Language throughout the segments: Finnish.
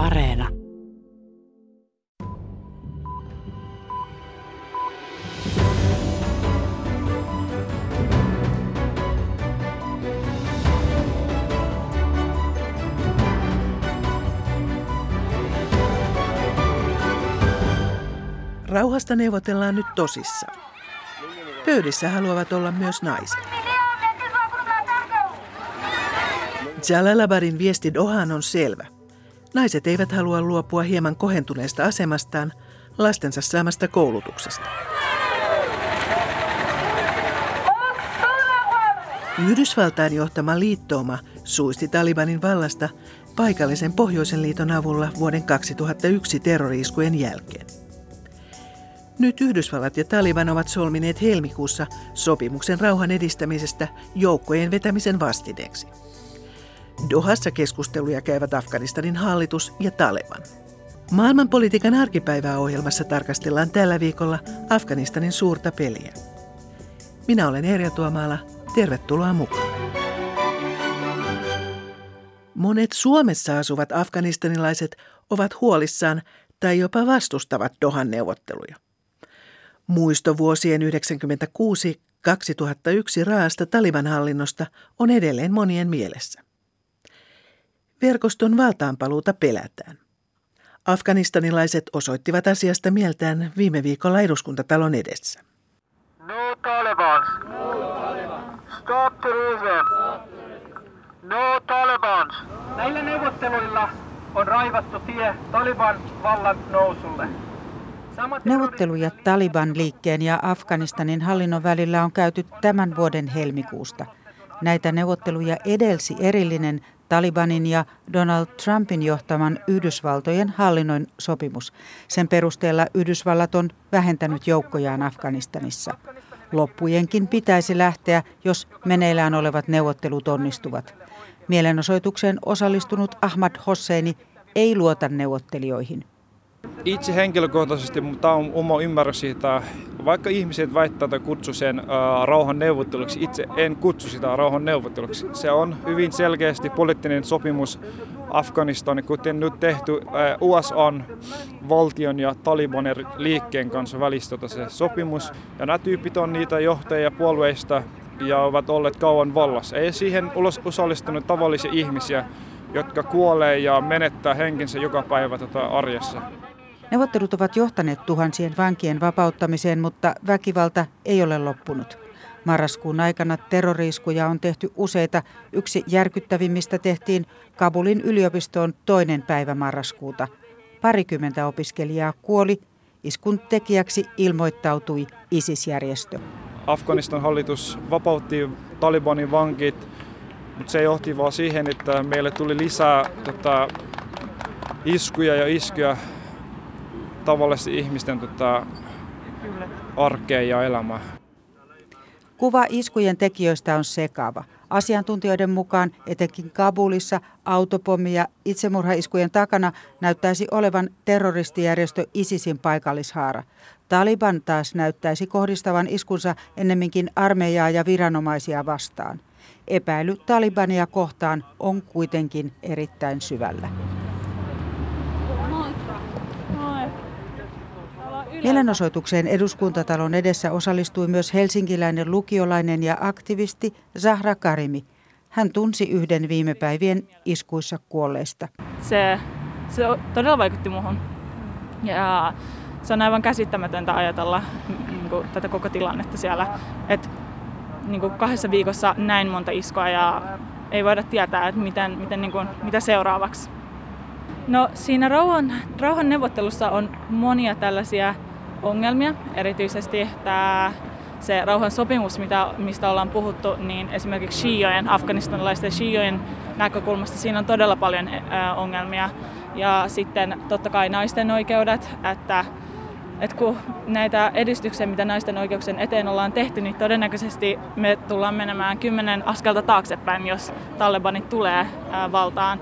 Areena. Rauhasta neuvotellaan nyt tosissaan. Pöydissä haluavat olla myös naiset. Jalalabadin viesti Dohaan on selvä. Naiset eivät halua luopua hieman kohentuneesta asemastaan lastensa saamasta koulutuksesta. Yhdysvaltain johtama liittooma suisti Talibanin vallasta paikallisen Pohjoisen liiton avulla vuoden 2001 terroriiskujen jälkeen. Nyt Yhdysvallat ja Taliban ovat solmineet helmikuussa sopimuksen rauhan edistämisestä joukkojen vetämisen vastineeksi. Dohassa keskusteluja käyvät Afganistanin hallitus ja Taliban. Maailmanpolitiikan arkipäivää ohjelmassa tarkastellaan tällä viikolla Afganistanin suurta peliä. Minä olen Erja Tuomaala. Tervetuloa mukaan. Monet Suomessa asuvat afganistanilaiset ovat huolissaan tai jopa vastustavat Dohan neuvotteluja. Muisto vuosien 1996-2001 raasta Taliban hallinnosta on edelleen monien mielessä. Verkoston valtaanpaluuta pelätään. Afganistanilaiset osoittivat asiasta mieltään viime viikolla eduskuntatalon edessä. No Taliban. No. Stop terrorism. No Taliban. Näillä neuvotteluilla on raivattu tie Taliban vallan nousulle. Neuvotteluja Taliban-liikkeen ja Afganistanin hallinnon välillä on käyty tämän vuoden helmikuusta. Näitä neuvotteluja edelsi erillinen Talibanin ja Donald Trumpin johtaman Yhdysvaltojen hallinnoin sopimus. Sen perusteella Yhdysvallat on vähentänyt joukkojaan Afganistanissa. Loppujenkin pitäisi lähteä, jos meneillään olevat neuvottelut onnistuvat. Mielenosoitukseen osallistunut Ahmad Hosseini ei luota neuvottelijoihin. Itse henkilökohtaisesti tämä on oma ymmärrys siitä, vaikka ihmiset väittävät että kutsu sen äh, rauhan neuvotteluksi, itse en kutsu sitä rauhan neuvotteluksi. Se on hyvin selkeästi poliittinen sopimus Afganistanin, kuten nyt tehty USA valtion ja Talibanin liikkeen kanssa välistä se sopimus. Ja nämä tyypit on niitä johtajia puolueista ja ovat olleet kauan vallassa. Ei siihen osallistunut tavallisia ihmisiä, jotka kuolee ja menettää henkensä joka päivä tätä arjessa. Neuvottelut ovat johtaneet tuhansien vankien vapauttamiseen, mutta väkivalta ei ole loppunut. Marraskuun aikana terroriiskuja on tehty useita. Yksi järkyttävimmistä tehtiin Kabulin yliopistoon toinen päivä marraskuuta. Parikymmentä opiskelijaa kuoli. Iskun tekijäksi ilmoittautui ISIS-järjestö. Afganistan hallitus vapautti Talibanin vankit, mutta se johti vaan siihen, että meille tuli lisää tota, iskuja ja iskuja tavallisten ihmisten tota, arkeen ja elämään. Kuva iskujen tekijöistä on sekava. Asiantuntijoiden mukaan etenkin Kabulissa autopommi ja itsemurhaiskujen takana näyttäisi olevan terroristijärjestö ISISin paikallishaara. Taliban taas näyttäisi kohdistavan iskunsa ennemminkin armeijaa ja viranomaisia vastaan. Epäily Talibania kohtaan on kuitenkin erittäin syvällä. Mielenosoitukseen eduskuntatalon edessä osallistui myös helsinkiläinen lukiolainen ja aktivisti Zahra Karimi. Hän tunsi yhden viime päivien iskuissa kuolleista. Se, se todella vaikutti muuhun. Ja se on aivan käsittämätöntä ajatella niin kuin, tätä koko tilannetta siellä. Että niin kuin kahdessa viikossa näin monta iskoa ja ei voida tietää, että miten, miten, niin kuin, mitä seuraavaksi. No siinä rauhan, rauhan neuvottelussa on monia tällaisia ongelmia. Erityisesti tämä se rauhan sopimus, mitä, mistä ollaan puhuttu, niin esimerkiksi shiojen, afganistanilaisten shiojen näkökulmasta siinä on todella paljon ongelmia. Ja sitten totta kai naisten oikeudet, että, että kun näitä edistyksiä, mitä naisten oikeuksien eteen ollaan tehty, niin todennäköisesti me tullaan menemään kymmenen askelta taaksepäin, jos Talibanit tulee valtaan.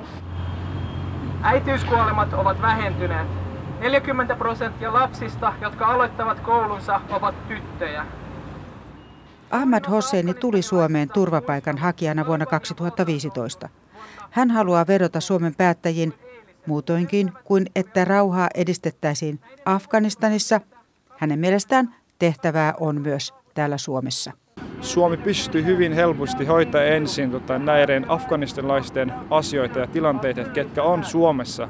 Äitiyskuolemat ovat vähentyneet 40 prosenttia lapsista, jotka aloittavat koulunsa, ovat tyttöjä. Ahmad Hosseini tuli Suomeen turvapaikan hakijana vuonna 2015. Hän haluaa vedota Suomen päättäjiin, Muutoinkin kuin että rauhaa edistettäisiin Afganistanissa, hänen mielestään tehtävää on myös täällä Suomessa. Suomi pystyy hyvin helposti hoitaa ensin tota, näiden afganistanilaisten asioita ja tilanteita, ketkä on Suomessa,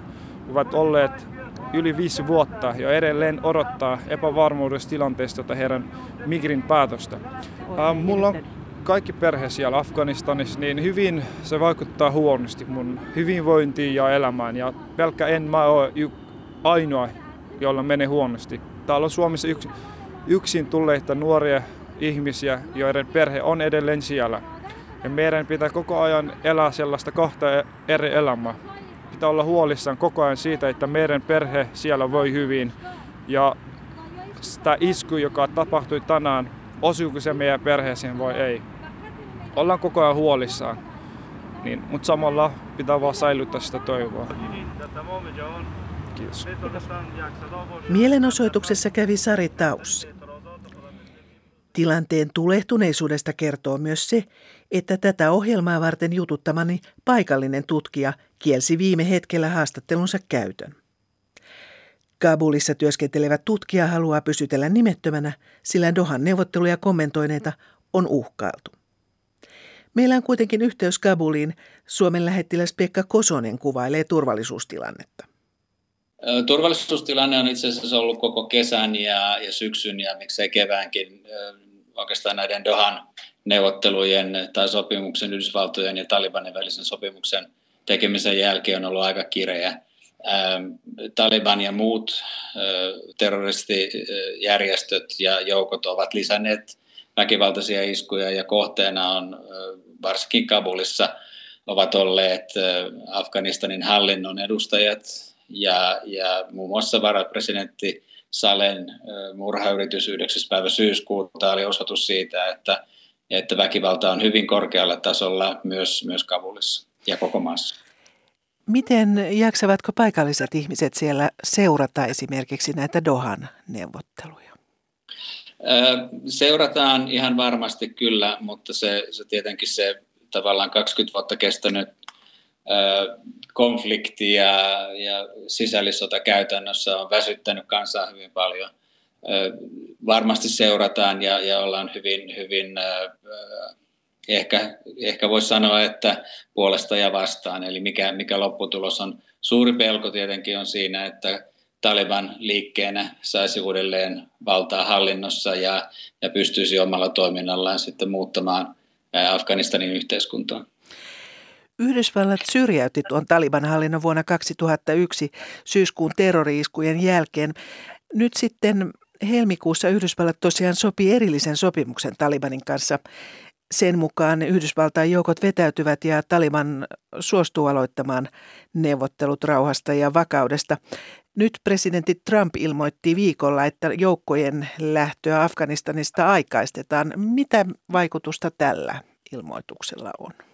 ovat olleet yli viisi vuotta ja edelleen odottaa epävarmuudesta tilanteesta tota heidän migrin päätöstä. Äh, mulla on kaikki perhe siellä Afganistanissa, niin hyvin se vaikuttaa huonosti mun hyvinvointiin ja elämään. Ja pelkkä en mä ole ainoa, jolla menee huonosti. Täällä on Suomessa yks, yksin tulleita nuoria ihmisiä, joiden perhe on edelleen siellä. Ja meidän pitää koko ajan elää sellaista kahta eri elämää. Pitää olla huolissaan koko ajan siitä, että meidän perhe siellä voi hyvin. Ja tämä isku, joka tapahtui tänään, osuuko se meidän perheeseen vai ei. Ollaan koko ajan huolissaan, niin, mutta samalla pitää vaan säilyttää sitä toivoa. Kiitos. Mielenosoituksessa kävi Sari Taussi. Tilanteen tulehtuneisuudesta kertoo myös se, että tätä ohjelmaa varten jututtamani paikallinen tutkija kielsi viime hetkellä haastattelunsa käytön. Kabulissa työskentelevä tutkija haluaa pysytellä nimettömänä, sillä Dohan neuvotteluja kommentoineita on uhkailtu. Meillä on kuitenkin yhteys Kabuliin. Suomen lähettiläs Pekka Kosonen kuvailee turvallisuustilannetta. Turvallisuustilanne on itse asiassa ollut koko kesän ja, ja syksyn ja miksei keväänkin oikeastaan näiden Dohan neuvottelujen tai sopimuksen Yhdysvaltojen ja Talibanin välisen sopimuksen tekemisen jälkeen on ollut aika kireä. Taliban ja muut terroristijärjestöt ja joukot ovat lisänneet väkivaltaisia iskuja ja kohteena on varsinkin Kabulissa ovat olleet Afganistanin hallinnon edustajat ja, ja muun muassa varapresidentti Salen murhayritys 9. päivä syyskuuta oli osoitus siitä, että, että väkivalta on hyvin korkealla tasolla myös, myös Kabulissa ja koko maassa. Miten jaksavatko paikalliset ihmiset siellä seurata esimerkiksi näitä Dohan neuvotteluja? Seurataan ihan varmasti kyllä, mutta se, se tietenkin se tavallaan 20 vuotta kestänyt konflikti ja, ja sisällissota käytännössä on väsyttänyt kansaa hyvin paljon. Varmasti seurataan ja, ja ollaan hyvin, hyvin ehkä, ehkä voisi sanoa, että puolesta ja vastaan. Eli mikä, mikä lopputulos on. Suuri pelko tietenkin on siinä, että Taliban liikkeenä saisi uudelleen valtaa hallinnossa ja, ja pystyisi omalla toiminnallaan sitten muuttamaan Afganistanin yhteiskuntaa. Yhdysvallat syrjäytti tuon Taliban hallinnon vuonna 2001 syyskuun terroriiskujen jälkeen. Nyt sitten helmikuussa Yhdysvallat tosiaan sopi erillisen sopimuksen Talibanin kanssa. Sen mukaan Yhdysvaltain joukot vetäytyvät ja Taliban suostuu aloittamaan neuvottelut rauhasta ja vakaudesta. Nyt presidentti Trump ilmoitti viikolla, että joukkojen lähtöä Afganistanista aikaistetaan. Mitä vaikutusta tällä ilmoituksella on?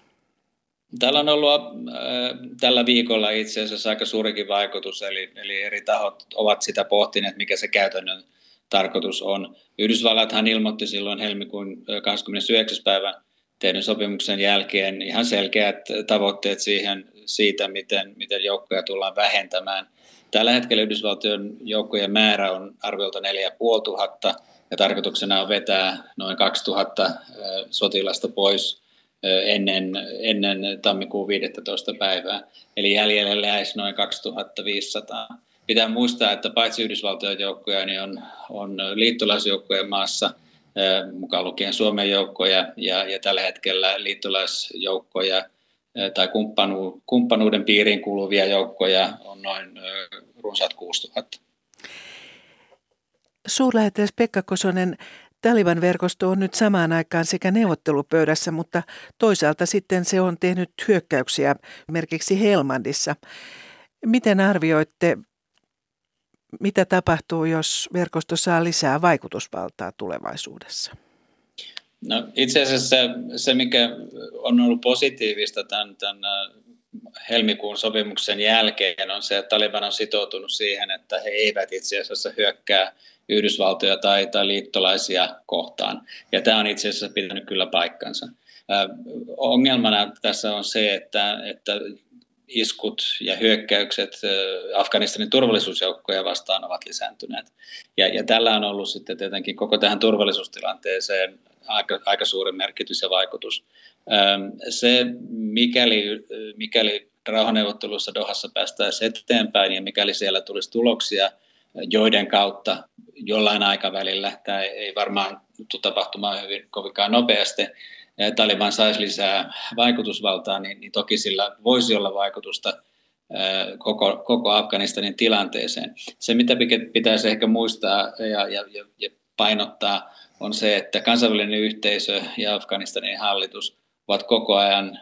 Tällä on ollut äh, tällä viikolla itse asiassa aika suurikin vaikutus, eli, eli eri tahot ovat sitä pohtineet, mikä se käytännön tarkoitus on. Yhdysvallathan ilmoitti silloin helmikuun 29. Äh, päivän tehdyn sopimuksen jälkeen ihan selkeät tavoitteet siihen, siitä, miten, miten joukkoja tullaan vähentämään. Tällä hetkellä Yhdysvaltojen joukkojen määrä on arviolta 4500 ja tarkoituksena on vetää noin 2000 äh, sotilasta pois ennen, ennen tammikuun 15. päivää. Eli jäljelle jäisi noin 2500. Pitää muistaa, että paitsi Yhdysvaltojen joukkoja, niin on, on liittolaisjoukkojen maassa, mukaan lukien Suomen joukkoja ja, ja tällä hetkellä liittolaisjoukkoja tai kumppanu, kumppanuuden piiriin kuuluvia joukkoja on noin runsaat 6000. Suurlähettiläs Pekka Kosonen, Taliban verkosto on nyt samaan aikaan sekä neuvottelupöydässä, mutta toisaalta sitten se on tehnyt hyökkäyksiä esimerkiksi Helmandissa. Miten arvioitte, mitä tapahtuu, jos verkosto saa lisää vaikutusvaltaa tulevaisuudessa? No, itse asiassa se, se, mikä on ollut positiivista tämän, tämän äh, helmikuun sopimuksen jälkeen, on se, että Taliban on sitoutunut siihen, että he eivät itse asiassa hyökkää Yhdysvaltoja tai, tai liittolaisia kohtaan. Ja tämä on itse asiassa pitänyt kyllä paikkansa. Ongelmana tässä on se, että, että iskut ja hyökkäykset Afganistanin turvallisuusjoukkoja vastaan ovat lisääntyneet. Ja, ja tällä on ollut sitten tietenkin koko tähän turvallisuustilanteeseen aika, aika suuri merkitys ja vaikutus. Se, mikäli, mikäli rauhanneuvotteluissa Dohassa päästäisiin eteenpäin ja mikäli siellä tulisi tuloksia, joiden kautta jollain aikavälillä, tämä ei varmaan tule tapahtumaan hyvin kovinkaan nopeasti, Taliban saisi lisää vaikutusvaltaa, niin, niin toki sillä voisi olla vaikutusta koko, koko Afganistanin tilanteeseen. Se, mitä pitäisi ehkä muistaa ja, ja, ja painottaa, on se, että kansainvälinen yhteisö ja Afganistanin hallitus ovat koko ajan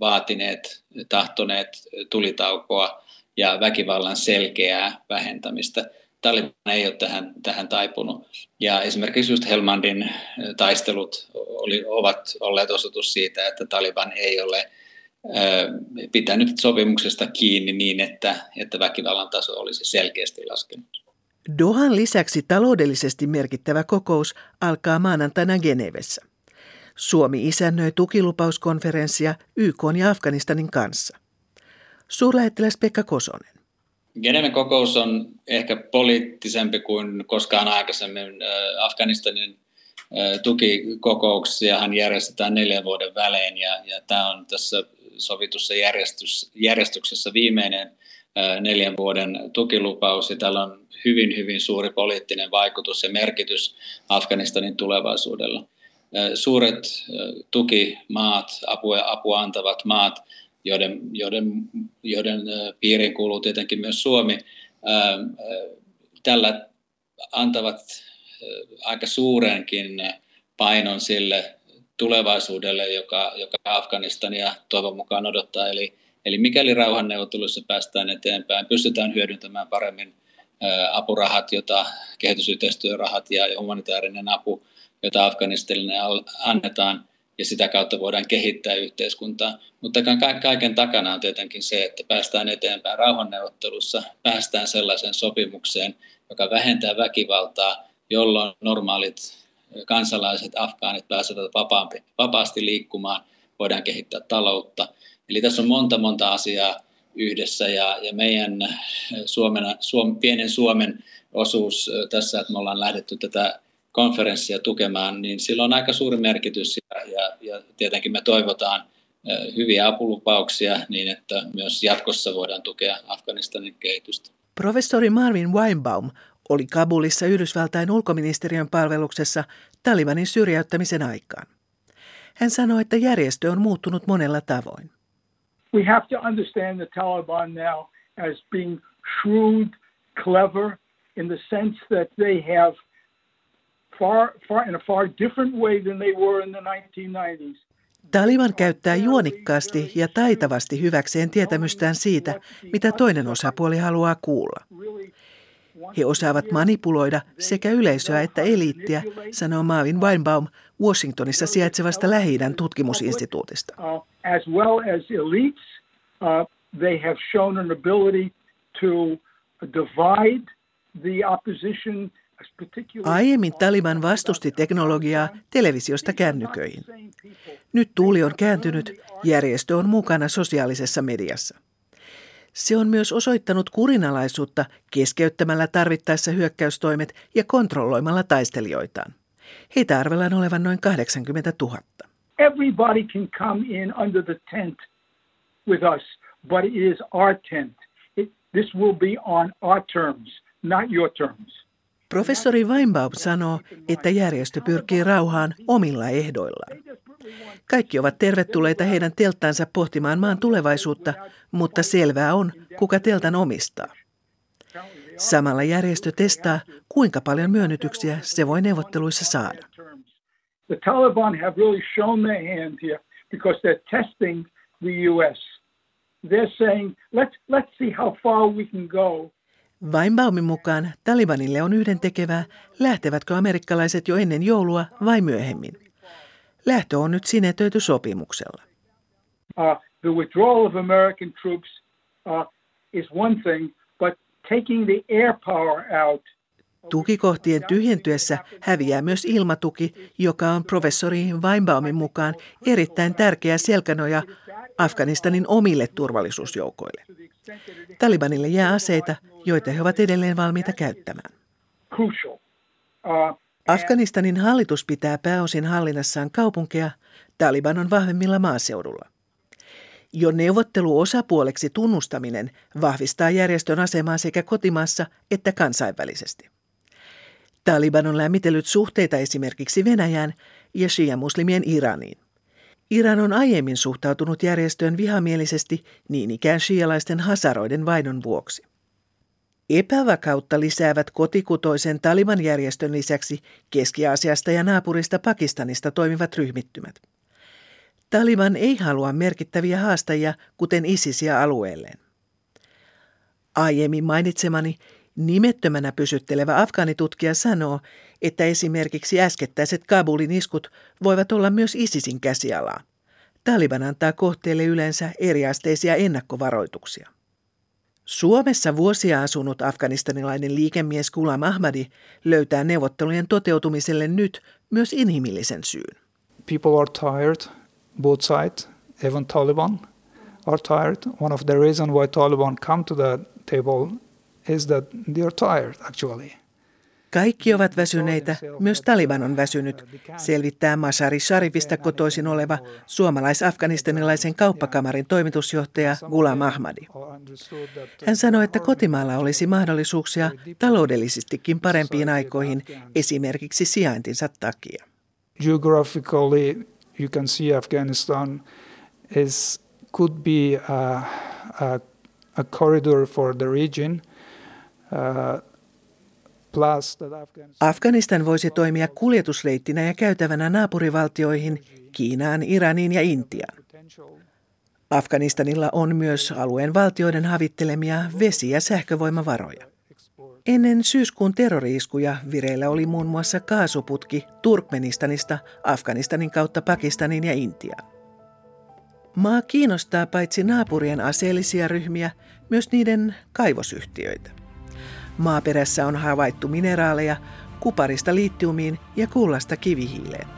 vaatineet, tahtoneet tulitaukoa ja väkivallan selkeää vähentämistä. Taliban ei ole tähän, tähän taipunut. Ja esimerkiksi just Helmandin taistelut oli, ovat olleet osoitus siitä, että Taliban ei ole pitänyt sopimuksesta kiinni niin, että, että väkivallan taso olisi selkeästi laskenut. Dohan lisäksi taloudellisesti merkittävä kokous alkaa maanantaina Genevessä. Suomi isännöi tukilupauskonferenssia YK ja Afganistanin kanssa. Suurlähettiläs Pekka Kosonen. Geneven kokous on ehkä poliittisempi kuin koskaan aikaisemmin. Afganistanin tukikokouksiahan järjestetään neljän vuoden välein ja, ja tämä on tässä sovitussa järjestys, järjestyksessä viimeinen neljän vuoden tukilupaus ja tällä on hyvin, hyvin suuri poliittinen vaikutus ja merkitys Afganistanin tulevaisuudella. Suuret tukimaat, apua, apua antavat maat, joiden, joiden, joiden piiriin kuuluu tietenkin myös Suomi, tällä antavat aika suurenkin painon sille tulevaisuudelle, joka, joka Afganistania toivon mukaan odottaa. Eli, eli mikäli rauhanneuvotteluissa päästään eteenpäin, pystytään hyödyntämään paremmin apurahat, jota kehitysyhteistyörahat ja humanitaarinen apu, jota Afganistanille annetaan, ja sitä kautta voidaan kehittää yhteiskuntaa. Mutta kaiken takana on tietenkin se, että päästään eteenpäin rauhanneuvottelussa, päästään sellaiseen sopimukseen, joka vähentää väkivaltaa, jolloin normaalit kansalaiset, afgaanit pääsevät vapaampi, vapaasti liikkumaan, voidaan kehittää taloutta. Eli tässä on monta monta asiaa yhdessä ja, ja meidän Suomen, Suom, pienen Suomen osuus tässä, että me ollaan lähdetty tätä konferenssia tukemaan, niin sillä on aika suuri merkitys ja, ja, ja tietenkin me toivotaan hyviä apulupauksia niin, että myös jatkossa voidaan tukea Afganistanin kehitystä. Professori Marvin Weinbaum oli Kabulissa Yhdysvaltain ulkoministeriön palveluksessa Talibanin syrjäyttämisen aikaan. Hän sanoi, että järjestö on muuttunut monella tavoin. We have to understand the Taliban now as being shrewd, clever, in the sense that they have far, far in a far different way than they were in the 1990s. Taliban käyttää juonikkaasti ja taitavasti hyväkseen tietämystään siitä, mitä toinen osapuoli haluaa kuulla. He osaavat manipuloida sekä yleisöä että eliittiä, sanoo Marvin Weinbaum Washingtonissa sijaitsevasta lähi tutkimusinstituutista. As well as elites, they have shown an ability to divide the opposition Aiemmin Taliban vastusti teknologiaa televisiosta kännyköihin. Nyt tuuli on kääntynyt, järjestö on mukana sosiaalisessa mediassa. Se on myös osoittanut kurinalaisuutta keskeyttämällä tarvittaessa hyökkäystoimet ja kontrolloimalla taistelijoitaan. Heitä arvellaan olevan noin 80 000. Everybody can come in under the tent with us, but it is our tent. It, this will be on our terms, not your terms. Professori Weinbaum sanoo, että järjestö pyrkii rauhaan omilla ehdoillaan. Kaikki ovat tervetulleita heidän telttaansa pohtimaan maan tulevaisuutta, mutta selvää on, kuka teltan omistaa. Samalla järjestö testaa, kuinka paljon myönnytyksiä se voi neuvotteluissa saada. The Taliban have really shown their hand here because they're testing the US. They're saying, let's, let's see how far we can go Weinbaumin mukaan Talibanille on yhden tekevää, lähtevätkö amerikkalaiset jo ennen joulua vai myöhemmin. Lähtö on nyt sinetöity sopimuksella. Uh, the withdrawal of American troops uh, is one thing, but taking the air power out Tukikohtien tyhjentyessä häviää myös ilmatuki, joka on professori Weinbaumin mukaan erittäin tärkeä selkänoja Afganistanin omille turvallisuusjoukoille. Talibanille jää aseita, joita he ovat edelleen valmiita käyttämään. Afganistanin hallitus pitää pääosin hallinnassaan kaupunkeja, Taliban on vahvemmilla maaseudulla. Jo neuvotteluosapuoleksi tunnustaminen vahvistaa järjestön asemaa sekä kotimaassa että kansainvälisesti. Taliban on lämmitellyt suhteita esimerkiksi Venäjään ja shia-muslimien Iraniin. Iran on aiemmin suhtautunut järjestöön vihamielisesti niin ikään shialaisten hasaroiden vainon vuoksi. Epävakautta lisäävät kotikutoisen Taliban-järjestön lisäksi Keski-Aasiasta ja naapurista Pakistanista toimivat ryhmittymät. Taliban ei halua merkittäviä haastajia, kuten ISISiä alueelleen. Aiemmin mainitsemani nimettömänä pysyttelevä afgaanitutkija sanoo, että esimerkiksi äskettäiset Kabulin iskut voivat olla myös ISISin käsialaa. Taliban antaa kohteelle yleensä eriasteisia ennakkovaroituksia. Suomessa vuosia asunut afganistanilainen liikemies Kulam Ahmadi löytää neuvottelujen toteutumiselle nyt myös inhimillisen syyn. People are tired, both sides, even Taliban are tired. One of the reasons why Taliban come to the table is that they are tired actually. Kaikki ovat väsyneitä, myös Taliban on väsynyt, selvittää Masari Sharifista kotoisin oleva suomalais-afganistanilaisen kauppakamarin toimitusjohtaja Gulam Ahmadi. Hän sanoi, että kotimaalla olisi mahdollisuuksia taloudellisestikin parempiin aikoihin, esimerkiksi sijaintinsa takia. Geographically, you can see Afghanistan is, could be a, a, a corridor for the region. Afganistan voisi toimia kuljetusreittinä ja käytävänä naapurivaltioihin Kiinaan, Iraniin ja Intiaan. Afganistanilla on myös alueen valtioiden havittelemia vesi- ja sähkövoimavaroja. Ennen syyskuun terroriiskuja vireillä oli muun muassa kaasuputki Turkmenistanista Afganistanin kautta Pakistanin ja Intiaan. Maa kiinnostaa paitsi naapurien aseellisia ryhmiä, myös niiden kaivosyhtiöitä. Maaperässä on havaittu mineraaleja kuparista litiumiin ja kullasta kivihiileen.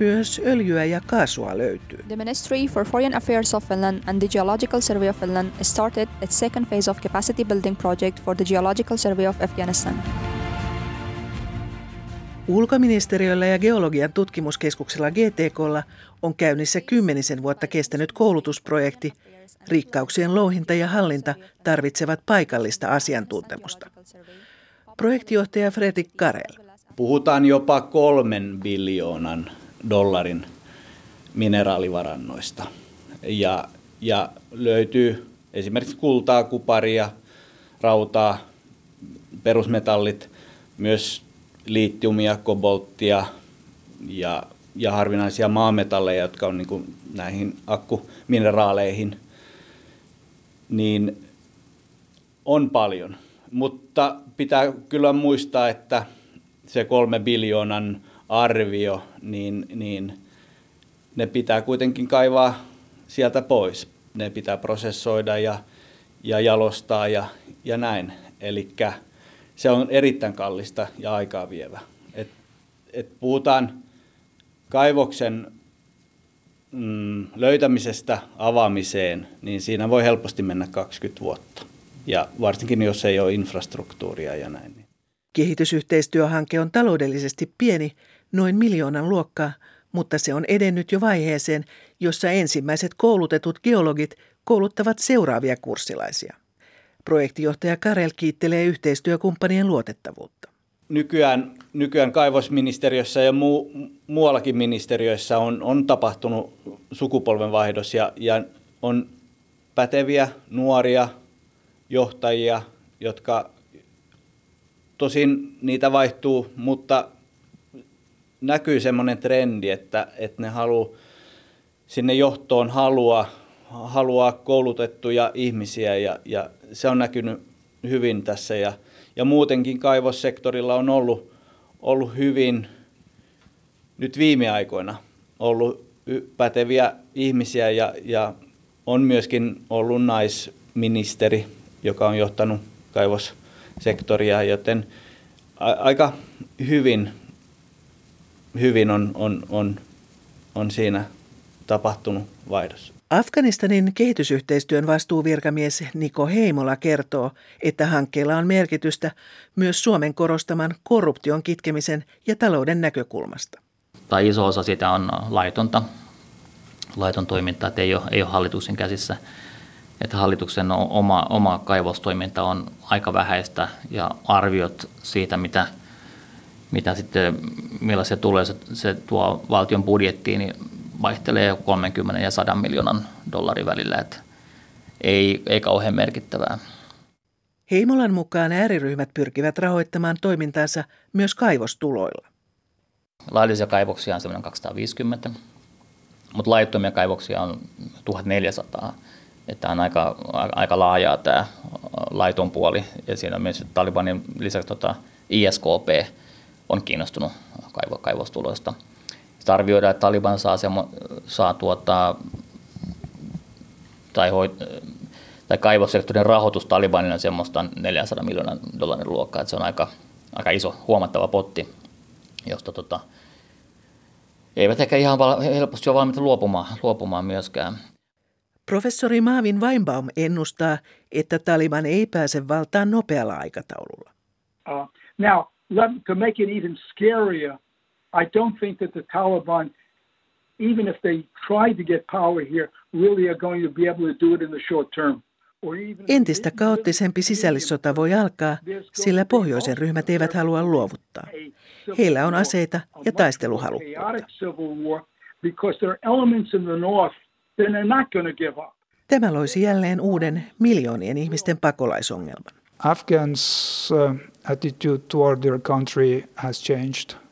Myös öljyä ja kaasua löytyy. The Ministry for Foreign Affairs of Finland and the Geological Survey of Finland started its second phase of capacity building project for the Geological Survey of Afghanistan. Ulkoministeriöllä ja geologian tutkimuskeskuksella GTKlla on käynnissä kymmenisen vuotta kestänyt koulutusprojekti, Rikkauksien louhinta ja hallinta tarvitsevat paikallista asiantuntemusta. Projektijohtaja Fredrik Karel. Puhutaan jopa kolmen biljoonan dollarin mineraalivarannoista. Ja, ja löytyy esimerkiksi kultaa, kuparia, rautaa, perusmetallit, myös liittiumia, kobolttia ja, ja harvinaisia maametalleja, jotka on niin näihin akkumineraaleihin niin on paljon. Mutta pitää kyllä muistaa, että se kolme biljoonan arvio, niin, niin ne pitää kuitenkin kaivaa sieltä pois. Ne pitää prosessoida ja, ja jalostaa ja, ja näin. Eli se on erittäin kallista ja aikaa vievä. Et, et puhutaan kaivoksen mm, löytämisestä avaamiseen, niin siinä voi helposti mennä 20 vuotta. Ja varsinkin jos ei ole infrastruktuuria ja näin. Niin. Kehitysyhteistyöhanke on taloudellisesti pieni, noin miljoonan luokkaa, mutta se on edennyt jo vaiheeseen, jossa ensimmäiset koulutetut geologit kouluttavat seuraavia kurssilaisia. Projektijohtaja Karel kiittelee yhteistyökumppanien luotettavuutta nykyään, nykyään kaivosministeriössä ja muu, muuallakin ministeriöissä on, on tapahtunut sukupolvenvaihdos ja, ja on päteviä nuoria johtajia, jotka tosin niitä vaihtuu, mutta näkyy semmoinen trendi, että, että ne haluaa sinne johtoon halua, haluaa koulutettuja ihmisiä ja, ja se on näkynyt hyvin tässä ja, ja muutenkin kaivossektorilla on ollut, ollut hyvin nyt viime aikoina ollut päteviä ihmisiä ja, ja on myöskin ollut naisministeri, joka on johtanut kaivossektoria, joten aika hyvin, hyvin on, on, on, on siinä tapahtunut vaihdossa. Afganistanin kehitysyhteistyön vastuuvirkamies Niko Heimola kertoo, että hankkeella on merkitystä myös Suomen korostaman korruption kitkemisen ja talouden näkökulmasta. Tai iso osa sitä on laitonta, laiton toiminta, että ei ole, ei ole hallituksen käsissä. Että hallituksen oma, oma kaivostoiminta on aika vähäistä ja arviot siitä, mitä, mitä sitten, millä se tulee, se, se tuo valtion budjettiin, niin vaihtelee 30 ja 100 miljoonan dollarin välillä, että ei, ei kauhean merkittävää. Heimolan mukaan ääriryhmät pyrkivät rahoittamaan toimintaansa myös kaivostuloilla. Laillisia kaivoksia on semmoinen 250, mutta laittomia kaivoksia on 1400. Että on aika, aika laajaa tämä laiton puoli. Ja siinä on myös Talibanin lisäksi tota ISKP on kiinnostunut kaivo, kaivostuloista. Sitten arvioidaan, että Taliban saa, semmo, saa tuota, tai, hoit, tai kaivossektorin rahoitus Talibanilla semmoista 400 miljoonan dollarin luokkaa, että se on aika, aika iso, huomattava potti, josta tota, eivät ehkä ihan val- helposti ole valmiita luopumaan, luopumaan myöskään. Professori Maavin Weinbaum ennustaa, että Taliban ei pääse valtaan nopealla aikataululla. Uh, now, to make it even scarier, I don't think that the Taliban, even if they try to get power here, really are going to be able to do it in the short term. Entistä kaoottisempi sisällissota voi alkaa, sillä pohjoisen ryhmät eivät halua luovuttaa. Heillä on aseita ja taisteluhalukkuutta. Tämä loisi jälleen uuden miljoonien ihmisten pakolaisongelman. Afghans' uh, attitude toward their country has changed.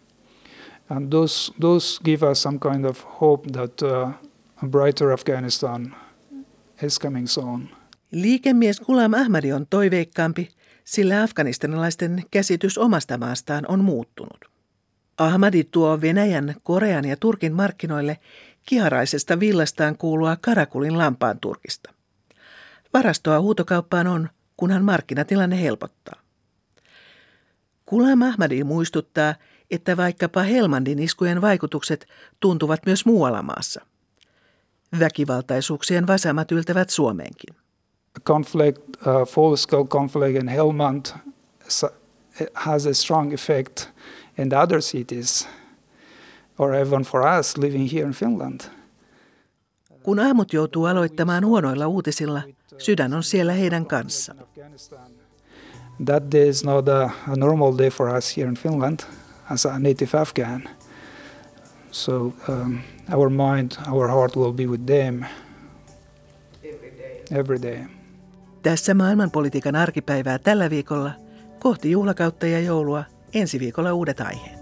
And those, those give us some kind of hope that uh, a brighter Afghanistan is coming soon. Liikemies Gulam Ahmadi on toiveikkaampi, sillä afganistanilaisten käsitys omasta maastaan on muuttunut. Ahmadi tuo Venäjän, Korean ja Turkin markkinoille kiharaisesta villastaan kuulua Karakulin lampaan Turkista. Varastoa huutokauppaan on, kunhan markkinatilanne helpottaa. Gulam Ahmadi muistuttaa, että vaikkapa Helmandin iskujen vaikutukset tuntuvat myös muualla maassa. Väkivaltaisuuksien vasemmat yltävät Suomeenkin. Conflict, uh, full-scale conflict in Helmand has a strong effect in the other cities, or even for us living here in Finland. Kun aamut joutuu aloittamaan huonoilla uutisilla, sydän on siellä heidän kanssaan. That day is not a, a normal day for us here in Finland as a native Afghan. So um, our mind, our heart will be with them every day. Tässä maailmanpolitiikan arkipäivää tällä viikolla kohti juhlakautta ja joulua ensi viikolla uudet aiheet.